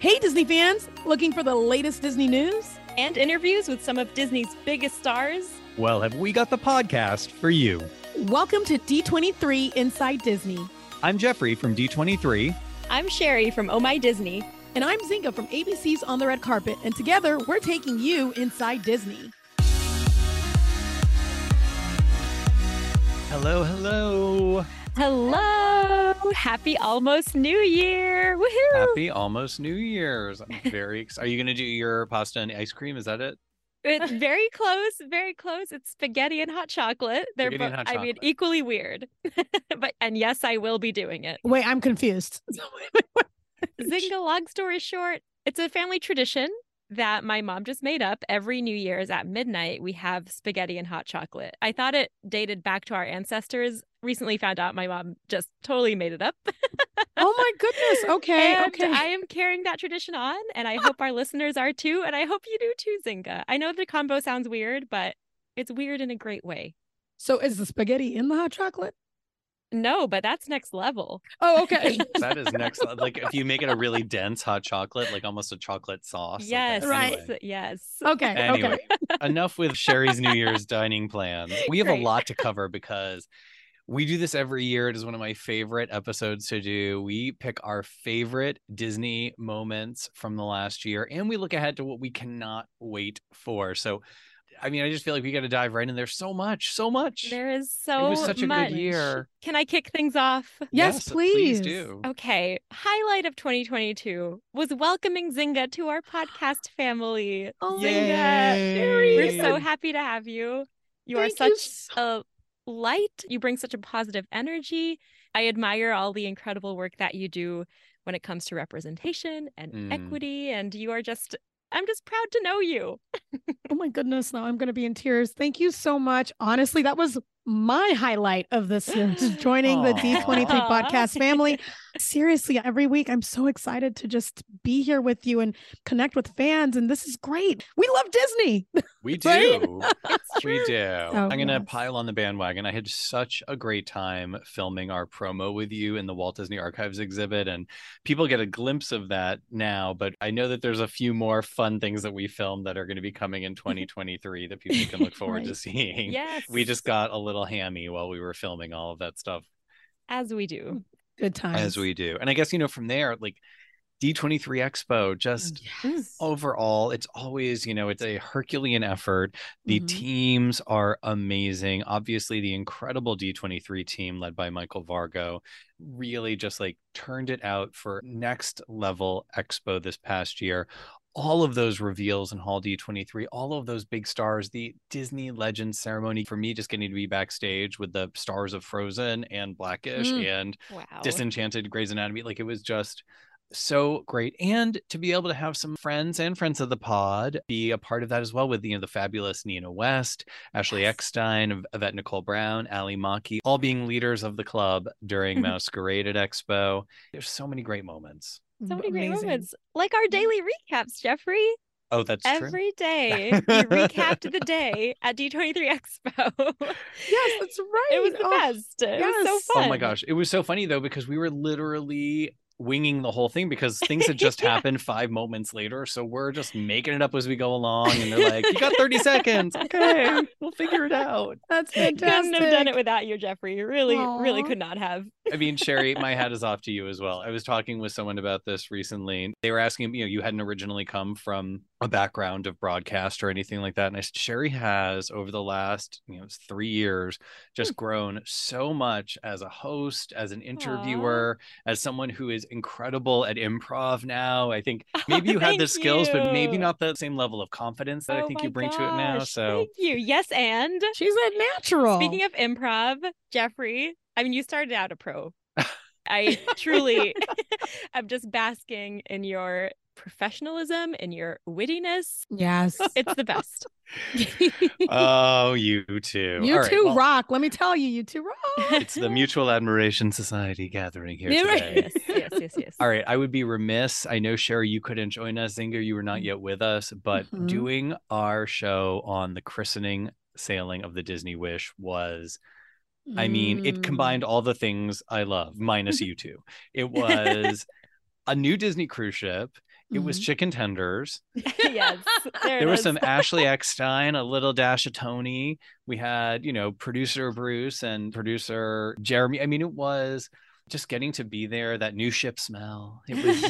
Hey, Disney fans! Looking for the latest Disney news? And interviews with some of Disney's biggest stars? Well, have we got the podcast for you? Welcome to D23 Inside Disney. I'm Jeffrey from D23. I'm Sherry from Oh My Disney. And I'm Zinga from ABC's On the Red Carpet. And together, we're taking you inside Disney. Hello, hello. Hello. Happy almost New Year. Woohoo. Happy almost New Year's. I'm very excited. Are you going to do your pasta and ice cream? Is that it? It's very close, very close. It's spaghetti and hot chocolate. They're both, hot I mean, equally weird. but and yes, I will be doing it. Wait, I'm confused. Zinga, long story short, it's a family tradition that my mom just made up. Every New Year's at midnight, we have spaghetti and hot chocolate. I thought it dated back to our ancestors. Recently found out my mom just totally made it up. oh my goodness. Okay. and okay. I am carrying that tradition on, and I hope our listeners are too. And I hope you do too, Zinga. I know the combo sounds weird, but it's weird in a great way. so is the spaghetti in the hot chocolate? No, but that's next level. Oh, okay. That is next. le- like if you make it a really dense hot chocolate, like almost a chocolate sauce. like yes, Right. Anyway, yes. okay. Anyway. Okay. enough with Sherry's New Year's dining plan. We have Great. a lot to cover because we do this every year. It is one of my favorite episodes to do. We pick our favorite Disney moments from the last year and we look ahead to what we cannot wait for. So, I mean, I just feel like we got to dive right in. There's so much, so much. There is so It was such a good year. Can I kick things off? Yes, please. please do. Okay, highlight of 2022 was welcoming Zinga to our podcast family. Oh, Zinga, Yay. we're so happy to have you. You are Thank you such so- a light. You bring such a positive energy. I admire all the incredible work that you do when it comes to representation and Mm. equity. And you are just, I'm just proud to know you. Oh my goodness. Now I'm going to be in tears. Thank you so much. Honestly, that was my highlight of this year, just joining the D23 Aw. podcast family. Seriously, every week I'm so excited to just be here with you and connect with fans. And this is great. We love Disney. We do. It's We true. do. Oh, I'm going to yes. pile on the bandwagon. I had such a great time filming our promo with you in the Walt Disney Archives exhibit, and people get a glimpse of that now. But I know that there's a few more fun things that we filmed that are going to be coming in 2023 that people can look forward to seeing. Yes. We just got a little hammy while we were filming all of that stuff, as we do. Good times. as we do. And I guess, you know, from there, like D23 Expo, just Yes. overall it's always you know it's a herculean effort the Mhm. teams are amazing obviously the incredible d23 team led by michael vargo really just like turned it out for next level expo this past year all of those reveals in hall d23 all of those big stars the disney legends ceremony for me just getting to be backstage with the stars of frozen and blackish Mm. and Wow. disenchanted Grey's Anatomy. Like it was just so great. And to be able to have some friends and friends of the pod be a part of that as well with you know the fabulous Nina West, Ashley Yes. Eckstein, Yvette Nicole Brown, Ali Maki, all being leaders of the club during Masquerade at Expo. There's so many great moments. so many great Amazing. moments. Like our daily recaps, Jeffrey. Oh, that's true. Every day we recapped the day at D23 Expo. Yes, that's right. It was the Oh, best. It was so fun. Oh my gosh. It was so funny though, because we were literally winging the whole thing because things had just Yeah. happened five moments later. So we're just making it up as we go along. And they're like, you got 30 seconds. Okay, we'll figure it out. That's fantastic. Couldn't have done it without you, Jeffrey. You Really, really could not have. I mean, Sherry, my hat is off to you as well. I was talking with someone about this recently. They were asking, you know, you hadn't originally come from a background of broadcast or anything like that. And I said, Sherry has over the last, you know, three years just hmm. grown so much as a host, as an interviewer, as someone who is incredible at improv now. I think maybe you had the Thank skills, but maybe not the same level of confidence that I Oh think you bring to it now. So thank you. Yes, and She's a natural. speaking of improv, Jeffrey, I mean, you started out a pro. I truly I'm just basking in your professionalism and your wittiness. yes. It's the best. oh, you too. you All right, two well, rock. Let me tell you, you two rock. It's the Mutual Admiration Society gathering here today. yes, yes, yes, yes. All right, I would be remiss. I know Sherry, you couldn't join us. Zinga, you were not yet with us, but Mhm. doing our show on the christening sailing of the Disney Wish was, I mean, it Mm. combined all the things I love, minus you two. It was a new Disney cruise ship. It was Mhm. chicken tenders. yes. There, it There was some Ashley Eckstein, a little dash of Tony. We had, you know, producer Bruce and producer Jeremy. I mean, it was just getting to be there, that new ship smell. It was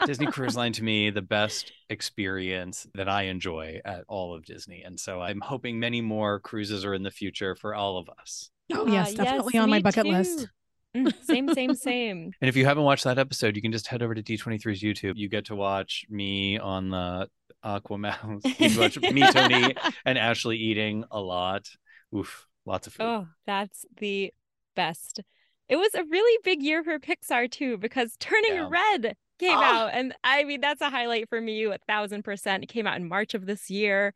Disney Cruise Line to me the best experience that I enjoy at all of Disney. And so I'm hoping many more cruises are in the future for all of us. Oh Ah, yes, definitely on my bucket too. list. Mm, same, same, same. And if you haven't watched that episode, you can just head over to D23's YouTube. You get to watch me on the Aquamouse. You can watch me, Tony, and Ashley eating a lot. Oof, lots of food. Oh, that's the best. It was a really big year for Pixar too, because Turning Yeah. Red came Oh. out. And I mean, that's a highlight for me, a thousand percent. It came out in March of this year.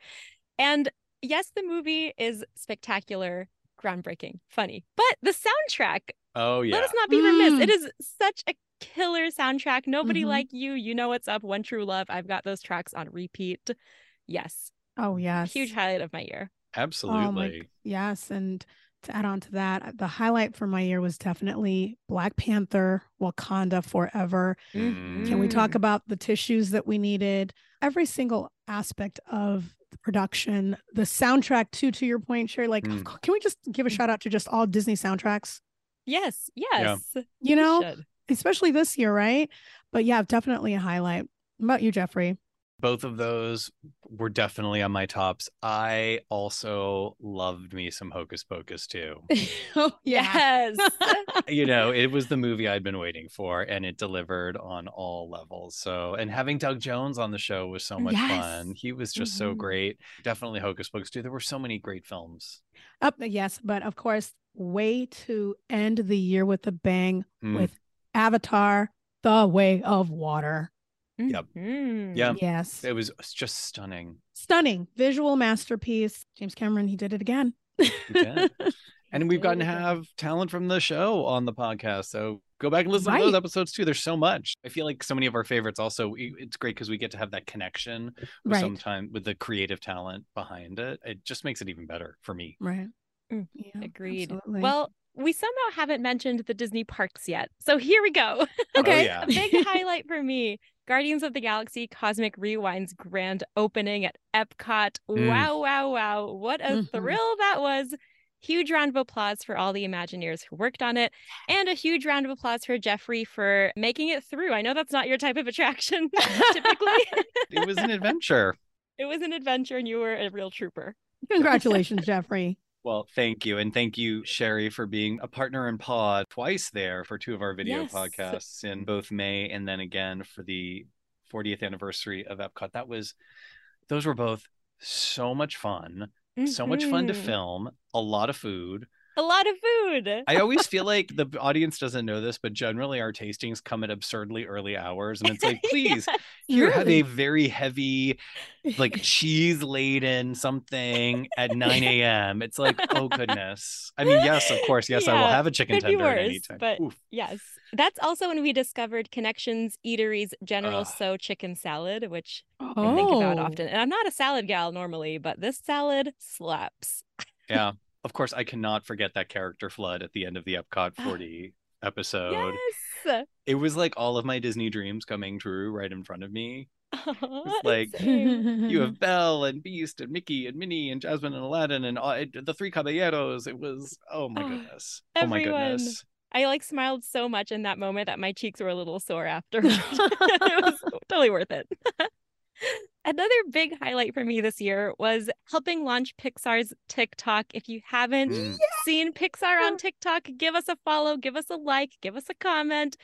And yes, the movie is spectacular, groundbreaking, funny. But the soundtrack, Oh yeah. let us not be remiss. Mm. It is such a killer soundtrack. Nobody Mhm. like you. You know what's up. One True Love. I've got those tracks on repeat. Yes. Oh yes. Huge highlight of my year. Absolutely. Yes, and to add on to that, the highlight for my year was definitely Black Panther, Wakanda Forever. Mm. Can we talk Mm. about the tissues that we needed? Every single aspect of the production, the soundtrack too. To your point, Sherry, like, Mm. can we just give a shout out to just all Disney soundtracks? Yes. Yes. You know, should. especially this year, right? But yeah, definitely a highlight. What about you, Jeffrey? Both of those were definitely on my tops. I also loved me some Hocus Pocus too. oh Yes. you know, it was the movie I'd been waiting for and it delivered on all levels. So, and having Doug Jones on the show was so much Yes. fun. He was just so Mhm. great. Definitely Hocus Pocus too. There were so many great films. Up, yes, but of course, way to end the year with a bang Mm. with Avatar: The Way of Water. Yep. Mhm. Yeah. Yes, It was just stunning. stunning visual masterpiece. James Cameron, he did it again. did. And we've gotten to have talent from the show on the podcast. So go back and listen to those episodes too. There's so much. I feel like so many of our favorites also, it's great because we get to have that connection with Right. sometime with the creative talent behind it. It just makes it even better for me. Right. Mm, Yeah, Agreed. absolutely. Well, we somehow haven't mentioned the Disney parks yet. So here we go. okay. Oh, yeah. A big highlight for me Guardians of the Galaxy Cosmic Rewind's grand opening at Epcot. Mm. Wow, wow, wow. What a Mhm. thrill that was. Huge round of applause for all the Imagineers who worked on it, and a huge round of applause for Jeffrey for making it through. I know that's not your type of attraction typically. It was an adventure. it was an adventure, and you were a real trooper. Congratulations, Jeffrey. Well, thank you. And thank you, Sherry, for being a partner in pod twice there for two of our video Yes. podcasts in both May and then again for the 40th anniversary of Epcot. That was, those were both so much fun, so much fun to Mhm. film, a lot of food. A lot of food. I always feel like the audience doesn't know this, but generally our tastings come at absurdly early hours. And it's like, please, here have a very heavy, like cheese laden something at 9 a.m. It's like, oh goodness. I mean, yes, of course, yes, I will have a chicken could be tender at any time. but- Oof. Yes. That's also when we discovered Connections Eatery's General Ugh. So chicken salad, which oh. I think about oh. often. And I'm not a salad gal normally, but this salad slaps. Yeah. Of course, I cannot forget that character flood at the end of the Epcot Ah. 40 episode. Yes. It was like all of my Disney dreams coming true right in front of me. Aw, like, same. You have Belle and Beast and Mickey and Minnie and Jasmine and Aladdin and all, it, the three caballeros. It was, oh my Ah, goodness. Oh my goodness. I like smiled so much in that moment that my cheeks were a little sore after. it was totally worth it. Another big highlight for me this year was helping launch Pixar's TikTok. If you haven't Mm. seen Pixar on TikTok, give us a follow, give us a like, give us a comment.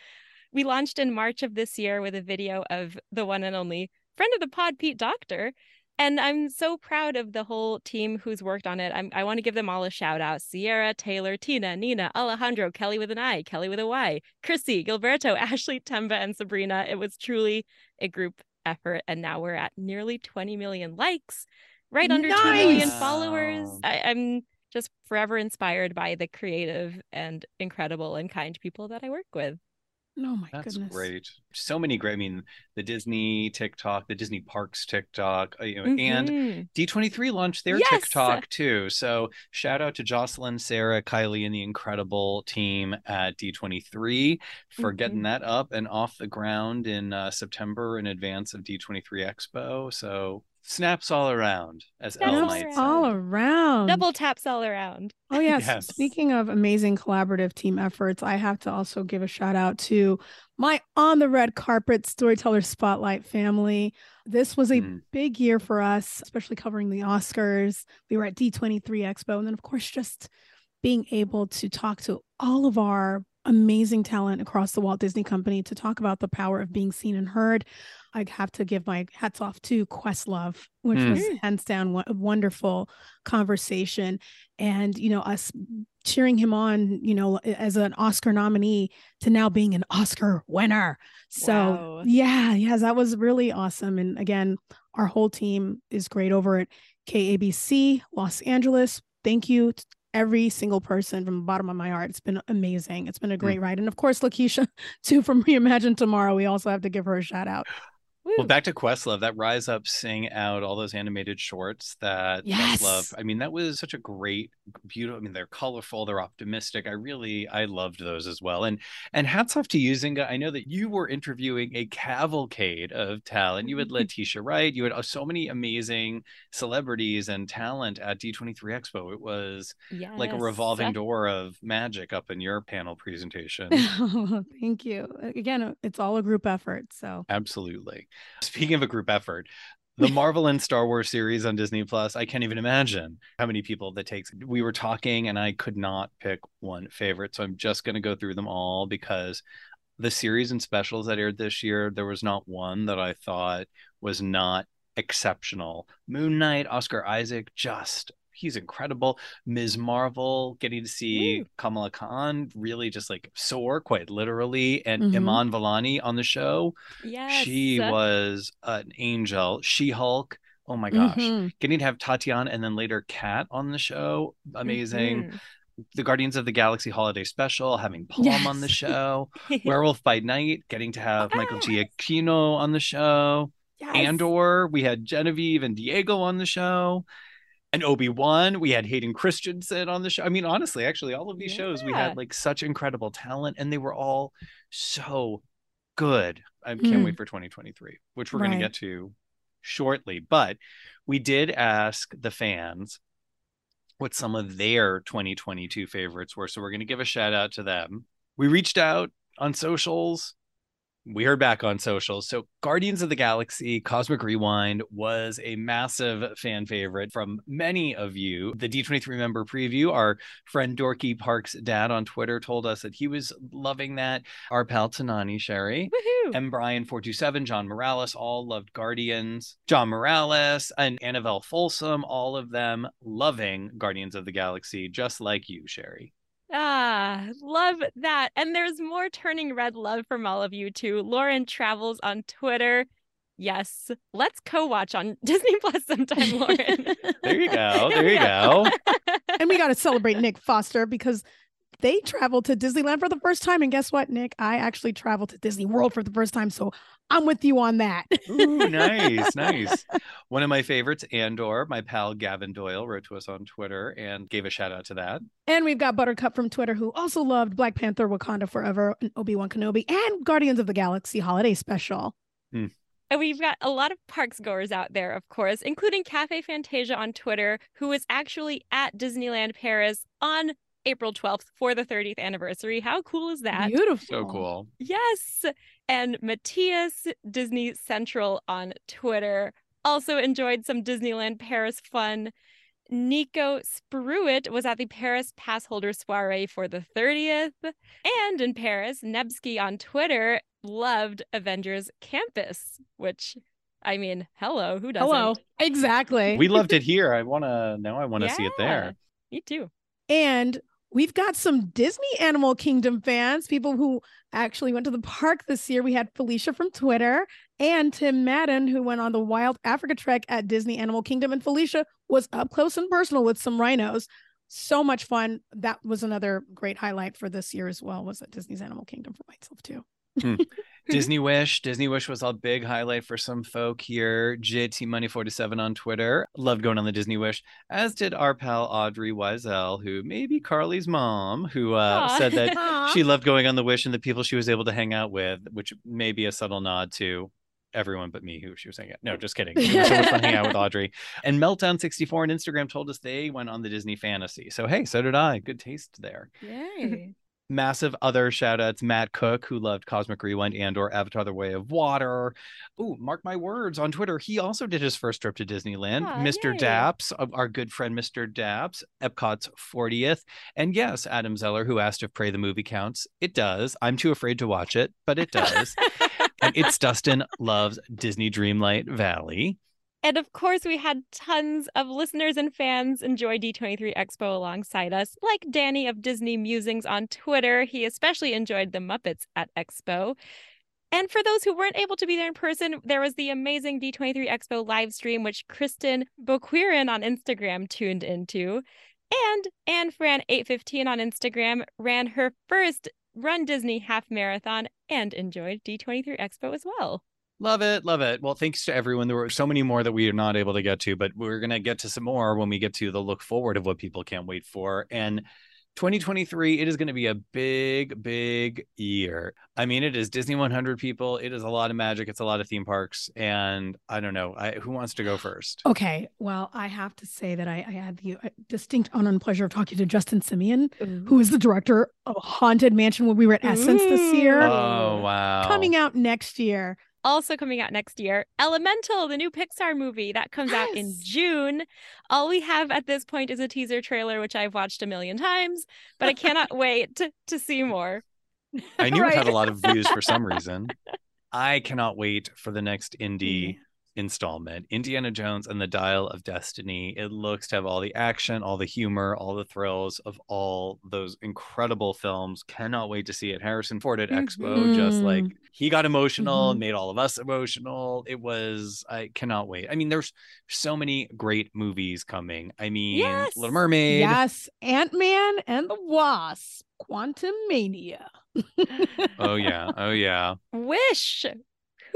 We launched in March of this year with a video of the one and only friend of the pod, Pete Docter. And I'm so proud of the whole team who's worked on it. I'm, I want to give them all a shout out Sierra, Taylor, Tina, Nina, Alejandro, Kelly with an I, Kelly with a Y, Chrissy, Gilberto, Ashley, Temba, and Sabrina. It was truly a group effort. And now we're at nearly 20 million likes, right under 2 million followers. Wow. I, I'm just forever inspired by the creative and incredible and kind people that I work with. Oh my That's goodness. great. So many great. I mean, the Disney TikTok, the Disney Parks TikTok, uh, you know, and Mhm. D23 launched their Yes! TikTok too. So shout out to Jocelyn, Sarah, Kylie, and the incredible team at D23 for getting Mhm. that up and off the ground in uh, September in advance of D23 Expo. So snaps all around, as Snaps Elle all might around. say. around. double taps all around. Oh yes. Yes. Speaking of amazing collaborative team efforts, I have to also give a shout out to my on the red carpet storyteller spotlight family. This was a Mm. big year for us, especially covering the Oscars. We were at D23 Expo and then of course just being able to talk to all of our amazing talent across the Walt Disney Company to talk about the power of being seen and heard. I have to give my hats off to Questlove, which Mm. was hands down wo- a wonderful conversation. And, you know, us cheering him on, you know, as an Oscar nominee to now being an Oscar winner. So, Wow. yeah, yeah, that was really awesome. And again, our whole team is great over at KABC Los Angeles. Thank you to every single person from the bottom of my heart. It's been amazing. It's been a great ride. And of course, Lakeisha, too, from Reimagine Tomorrow. We also have to give her a shout out. Woo. Well, back to Questlove, that Rise Up, Sing Out, all those animated shorts that Yes. Questlove. I mean, that was such a great, beautiful. I mean, they're colorful, they're optimistic. I really, I loved those as well. And and hats off to you, Zinga. I know that you were interviewing a cavalcade of talent. You had Letitia Wright. You had uh, so many amazing celebrities and talent at D23 Expo. It was like a Yes. revolving door of magic up in your panel presentation. Thank you. Again, it's all a group effort. So, Absolutely. Speaking of a group effort, the Marvel and Star Wars series on Disney Plus, I can't even imagine how many people that takes. We were talking and I could not pick one favorite. So I'm just going to go through them all because the series and specials that aired this year, there was not one that I thought was not exceptional. Moon Knight, Oscar Isaac, just he's incredible. Ms. Marvel, getting to see Woo. Kamala Khan really just like soar quite literally, and Mhm. Iman Vellani on the show. Yes. She was an angel. She Hulk. Oh my gosh. Mhm. Getting to have Tatiana and then later Kat on the show. Amazing. Mhm. The Guardians of the Galaxy holiday special, having Pom on the show. Werewolf by Night, getting to have Michael Giacchino on the show. Yes. Andor, we had Genevieve and Diego on the show. And Obi-Wan, we had Hayden Christensen on the show. I mean, honestly, actually, all of these shows, we had like such incredible talent and they were all so good. I can't Mm. wait for 2023, which we're going to get to shortly. But we did ask the fans what some of their 2022 favorites were. So we're going to give a shout out to them. We reached out on socials. We heard back on socials. So Guardians of the Galaxy Cosmic Rewind was a massive fan favorite from many of you. The D23 member preview, our friend Dorky Parks' dad on Twitter told us that he was loving that. Our pal Tanani Sherry. Woohoo. M. Brian427, John Morales, all loved Guardians. John Morales and Annabelle Folsom, all of them loving Guardians of the Galaxy, just like you, Sherry. Ah, love that. And there's more turning red love from all of you too. Lauren travels on Twitter. Yes, let's co-watch on Disney Plus sometime, Lauren. There you go. There you go. and we got to celebrate Nick Foster because they traveled to Disneyland for the first time. And guess what, Nick? I actually traveled to Disney World for the first time. So I'm with you on that. Ooh, nice, nice. One of my favorites, Andor, my pal Gavin Doyle wrote to us on Twitter and gave a shout out to that. And we've got Buttercup from Twitter who also loved Black Panther, Wakanda Forever, and Obi Wan Kenobi, and Guardians of the Galaxy Holiday Special. Hmm. And we've got a lot of parks goers out there, of course, including Cafe Fantasia on Twitter, who is actually at Disneyland Paris on April 12th for the 30th anniversary. How cool is that? Beautiful. So cool. Yes. And Matthias Disney Central on Twitter also enjoyed some Disneyland Paris fun. Nico Spruitt was at the Paris pass holder soiree for the 30th. And in Paris, Nebsky on Twitter loved Avengers Campus, which I mean, hello, who doesn't? Hello. Exactly. We loved it here. I want to, now I want to see it there. Me too. And we've got some Disney Animal Kingdom fans, people who actually went to the park this year. We had Felicia from Twitter and Tim Madden, who went on the Wild Africa Trek at Disney Animal Kingdom. And Felicia was up close and personal with some rhinos. So much fun. That was another great highlight for this year as well, was at Disney's Animal Kingdom for myself too. Mm. Disney Wish. Disney Wish was a big highlight for some folk here. JT Money 47 on Twitter. Loved going on the Disney Wish, as did our pal Audrey Wiesel, who may be Carly's mom, who uh, said that she loved going on the Wish and the people she was able to hang out with, which may be a subtle nod to everyone but me who she was saying it. No, just kidding. It was so much fun hanging out with Audrey. And Meltdown64 on Instagram told us they went on the Disney Fantasy. So hey, so did I. Good taste there. Yay. Massive other shout outs Matt Cook, who loved Cosmic Rewind and or Avatar The Way of Water. Ooh, mark my words on Twitter. He also did his first trip to Disneyland. Aw, Mr. yay. Daps, uh, our good friend Mr. Daps, Epcot's 40th. And yes, Adam Zeller, who asked if Pray the movie counts. It does. I'm too afraid to watch it, but it does. and it's Dustin loves Disney Dreamlight Valley. And of course, we had tons of listeners and fans enjoy D23 Expo alongside us, like Danny of Disney Musings on Twitter. He especially enjoyed the Muppets at Expo. And for those who weren't able to be there in person, there was the amazing D23 Expo live stream, which Kristen Boquirin on Instagram tuned into. And Anne Fran 815 on Instagram ran her first Run Disney half marathon and enjoyed D23 Expo as well. Love it, love it. Well, thanks to everyone. There were so many more that we are not able to get to, but we're going to get to some more when we get to the look forward of what people can't wait for. And 2023, it is going to be a big, big year. I mean, it is Disney 100 people. It is a lot of magic. It's a lot of theme parks. And I don't know. I, who wants to go first? Okay, well, I have to say that I, I had the uh, distinct honor and pleasure of talking to Justin Simien, who is the director of Haunted Mansion when we were at Essence this year. Oh, wow. Coming out next year. Also coming out next year elemental the new pixar movie that comes out in june all we have at this point is a teaser trailer which i've watched a million times but i cannot wait to, to see more I knew it had a lot of views for some reason. I cannot wait for the next indie Yeah. Installment Indiana Jones and the Dial of Destiny. It looks to have all the action, all the humor, all the thrills of all those incredible films. Cannot wait to see it. Harrison Ford at Expo, just Mhm. like he got emotional, Mhm. made all of us emotional. It was, I cannot wait. I mean, there's so many great movies coming. I mean, Yes. Little Mermaid. Yes, Ant Man and the Wasp, Quantum Mania. Oh, yeah. Oh, yeah. wish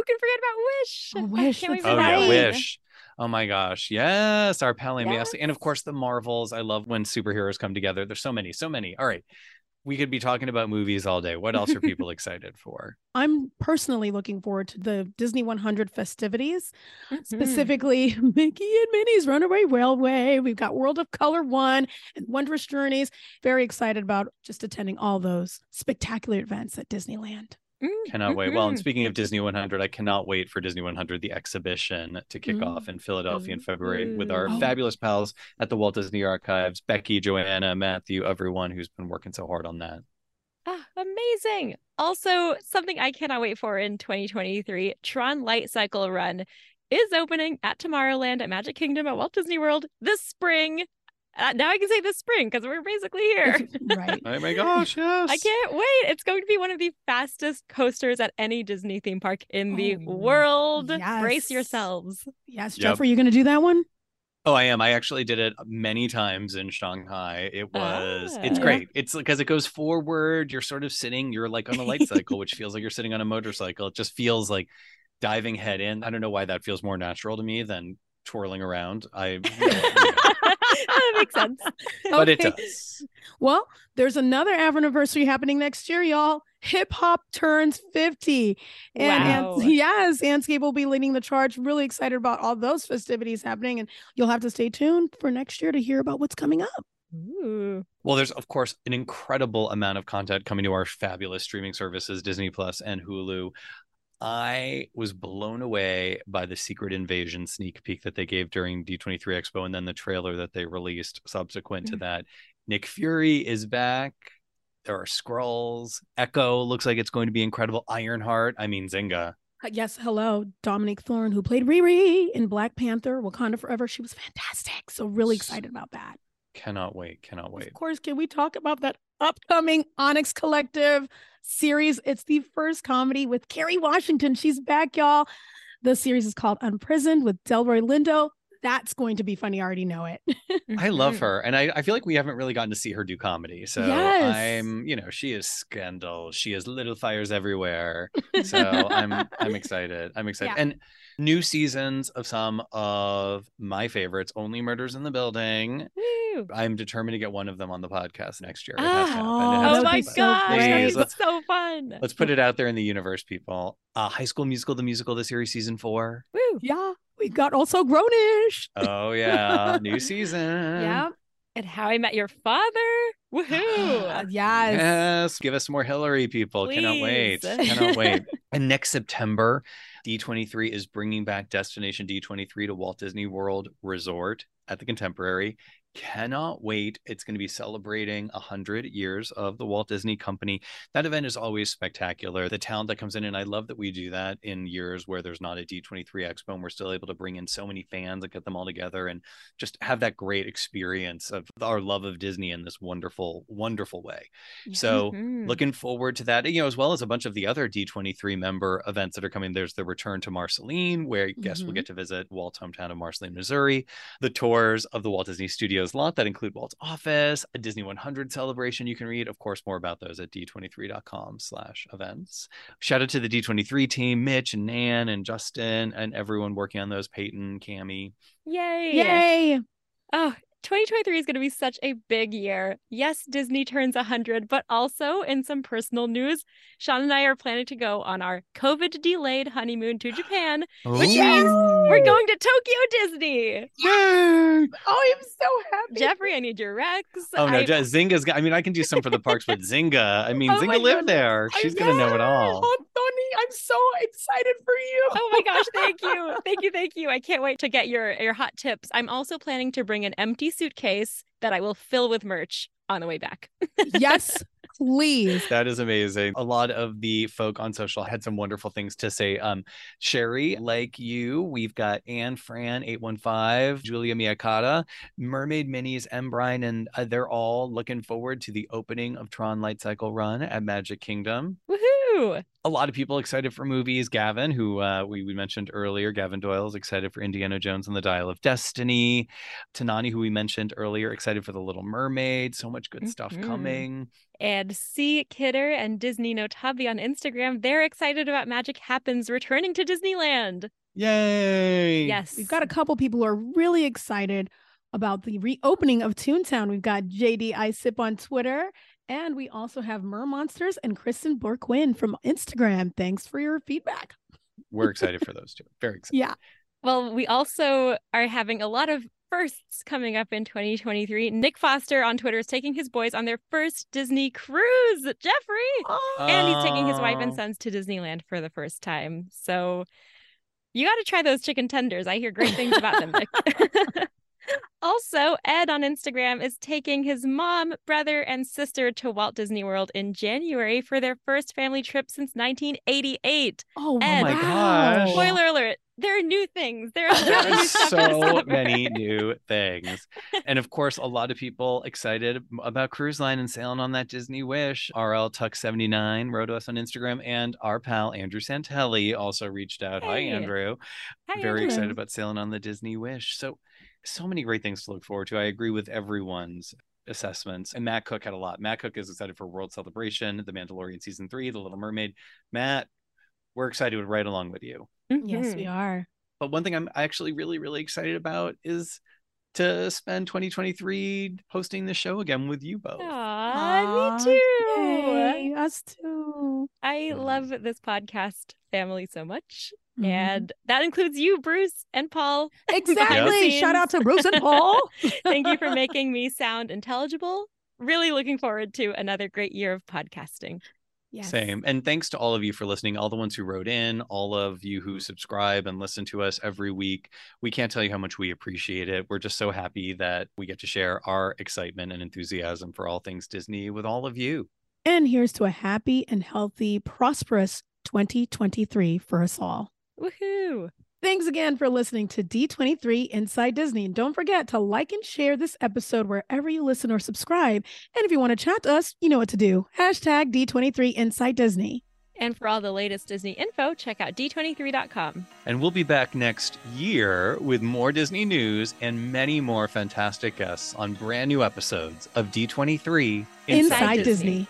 can forget about wish Oh, Wish, can't wait Oh that yeah. Wish. Oh my gosh, yes, our pal Amy Yes. Astley. and of course the Marvels. I love when superheroes come together. There's so many, so many. All right, we could be talking about movies all day. What else are people excited for? I'm personally looking forward to the Disney 100 festivities, Mhm. specifically Mickey and Minnie's Runaway Railway. We've got World of Color 1 and Wondrous Journeys. Very excited about just attending all those spectacular events at Disneyland. Mm, Cannot wait. Well, and mhm. speaking of Disney 100, I cannot wait for Disney 100, the exhibition to kick Mm. off in Philadelphia in February with our Ooh. fabulous pals at the Walt Disney Archives, Becky, Joanna, Matthew, everyone who's been working so hard on that. Ah, amazing. Also, something I cannot wait for in 2023 Tron Light Cycle Run is opening at Tomorrowland at Magic Kingdom at Walt Disney World this spring. Uh, now I can say this spring because we're basically here. right. Oh my gosh, yes. I can't wait. It's going to be one of the fastest coasters at any Disney theme park in the Oh, world. Brace yourselves. Yes, Yep. Jeff, are you going to do that one? Oh, I am. I actually did it many times in Shanghai. It was, it's Ah. great. It's because it goes forward. You're sort of sitting, you're like on a light cycle, which feels like you're sitting on a motorcycle. It just feels like diving head in. I don't know why that feels more natural to me than twirling around. I, that makes sense. but it does. Well, there's another anniversary happening next year, y'all. Hip hop turns 50. And, and- Wow. yes, Andscape will be leading the charge. Really excited about all those festivities happening. And you'll have to stay tuned for next year to hear about what's coming up. Ooh. Well, there's of course an incredible amount of content coming to our fabulous streaming services, Disney Plus and Hulu. I was blown away by the Secret Invasion sneak peek that they gave during D23 Expo and then the trailer that they released subsequent to Mm. that. Nick Fury is back. There are scrolls. Echo looks like it's going to be incredible. Ironheart, I mean Zinga. Uh, Yes, hello, Dominique Thorne, who played Riri in Black Panther, Wakanda Forever. She was fantastic. So, really excited about that. Cannot wait. Cannot wait. Of course, can we talk about that upcoming Onyx Collective series? It's the first comedy with Kerry Washington. She's back, y'all. The series is called Unprisoned with Delroy Lindo. That's going to be funny. I already know it. I love Mhm. her. And I, I feel like we haven't really gotten to see her do comedy. So Yes. I'm, you know, she is scandal. She is little fires everywhere. So I'm I'm excited. I'm excited. Yeah. And new seasons of some of my favorites, Only Murders in the Building. Woo. I'm determined to get one of them on the podcast next year. It has to happen. It Oh, has Oh that to would my god, happen. so gosh, great. Please, it's so fun. Let's put it out there in the universe, people. Uh, High School Musical, the musical, the series, season four. Woo. yeah. We got also grownish. Oh yeah, new season. yeah. And How I Met Your Father. Woohoo. yes. Yes, give us more Hillary, people. Cannot wait. Cannot wait. And next September, D23 is bringing back Destination D23 to Walt Disney World Resort at the Contemporary. Cannot wait. It's going to be celebrating 100 years of the Walt Disney Company. That event is always spectacular. The talent that comes in, and I love that we do that in years where there's not a D23 Expo and we're still able to bring in so many fans and get them all together and just have that great experience of our love of Disney in this wonderful, wonderful way. So Mhm. looking forward to that, you know, as well as a bunch of the other D23 member events that are coming. There's the return to Marceline, where guests will get to visit Walt's hometown of Marceline, Missouri, the tours of the Walt Disney Studios lot that include Walt's office, a Disney 100 celebration. You can read, of course, more about those at d23.com slash events. Shout out to the D23 team, Mitch and Nan and Justin and everyone working on those, Peyton, Cami. Yay. Yay. Oh, 2023 is going to be such a big year. Yes, Disney turns 100, but also in some personal news, Sean and I are planning to go on our COVID delayed honeymoon to Japan. Which means We're going to Tokyo Disney. Yay! Oh, I'm so happy. Jeffrey, I need your Rex. Oh no, I- Je- Zinga's got. I mean, I can do some for the parks, but Zinga. I mean, Oh my Zinga lived goodness. there. She's gonna know it all. Oh, Tony, I'm so excited for you. Oh my gosh, thank you. Thank you, thank you. I can't wait to get your your hot tips. I'm also planning to bring an empty suitcase that I will fill with merch on the way back. yes, please. That is amazing. A lot of the folk on social had some wonderful things to say. Um, Sherry, like you, we've got Anne Fran, 815, Julia Miyakata, Mermaid Minis, M. Brian, and uh, they're all looking forward to the opening of Tron Light Cycle Run at Magic Kingdom. Woohoo! A lot of people excited for movies. Gavin, who uh, we, we mentioned earlier, Gavin Doyle is excited for Indiana Jones and the Dial of Destiny. Tanani, who we mentioned earlier, excited for The Little Mermaid. So much good stuff Mhm. coming. And C Kidder and Disney No Tubby on Instagram, they're excited about Magic Happens returning to Disneyland. Yay! Yes. We've got a couple people who are really excited about the reopening of Toontown. We've got JD I Sip on Twitter, and we also have Mer Monsters and Kristen Borquin from Instagram. Thanks for your feedback. We're excited for those two. Very excited. Yeah. Well, we also are having a lot of firsts coming up in 2023. Nick Foster on Twitter is taking his boys on their first Disney cruise. Jeffrey! And he's taking his wife and Oh. sons to Disneyland for the first time. So you got to try those chicken tenders. I hear great things about them. Nick. also, Ed on Instagram is taking his mom, brother, and sister to Walt Disney World in January for their first family trip since 1988. Oh, Ed. my gosh. Spoiler alert, there are new things. There are There are stuff so many new things. And of course, a lot of people excited about Cruise Line and sailing on that Disney Wish. RL Tuck79 wrote to us on Instagram, and our pal Andrew Santelli also reached out. Hi, Andrew. Hi, Very Andrew. excited about sailing on the Disney Wish. So, so many great things to look forward to. I agree with everyone's assessments. And Matt Cook had a lot. Matt Cook is excited for World Celebration, The Mandalorian Season 3, The Little Mermaid. Matt, we're excited right along with you. Yes, we mm-hmm. are. But one thing I'm actually really, really excited about is to spend 2023 hosting the show again with you both. Aw, Aw, me too. Yay, us too. I love this podcast family so much. Mhm. And that includes you, Bruce and Paul. exactly. scenes. Shout out to Bruce and Paul. Thank you for making me sound intelligible. Really looking forward to another great year of podcasting. Yes. Same. And thanks to all of you for listening, all the ones who wrote in, all of you who subscribe and listen to us every week. We can't tell you how much we appreciate it. We're just so happy that we get to share our excitement and enthusiasm for all things Disney with all of you. And here's to a happy and healthy, prosperous 2023 for us all. Woohoo! Thanks again for listening to D23 Inside Disney. And don't forget to like and share this episode wherever you listen or subscribe. And if you want to chat to us, you know what to do. Hashtag D23 Inside Disney. And for all the latest Disney info, check out d23.com. And we'll be back next year with more Disney news and many more fantastic guests on brand new episodes of D23 Inside, Inside Disney. Disney.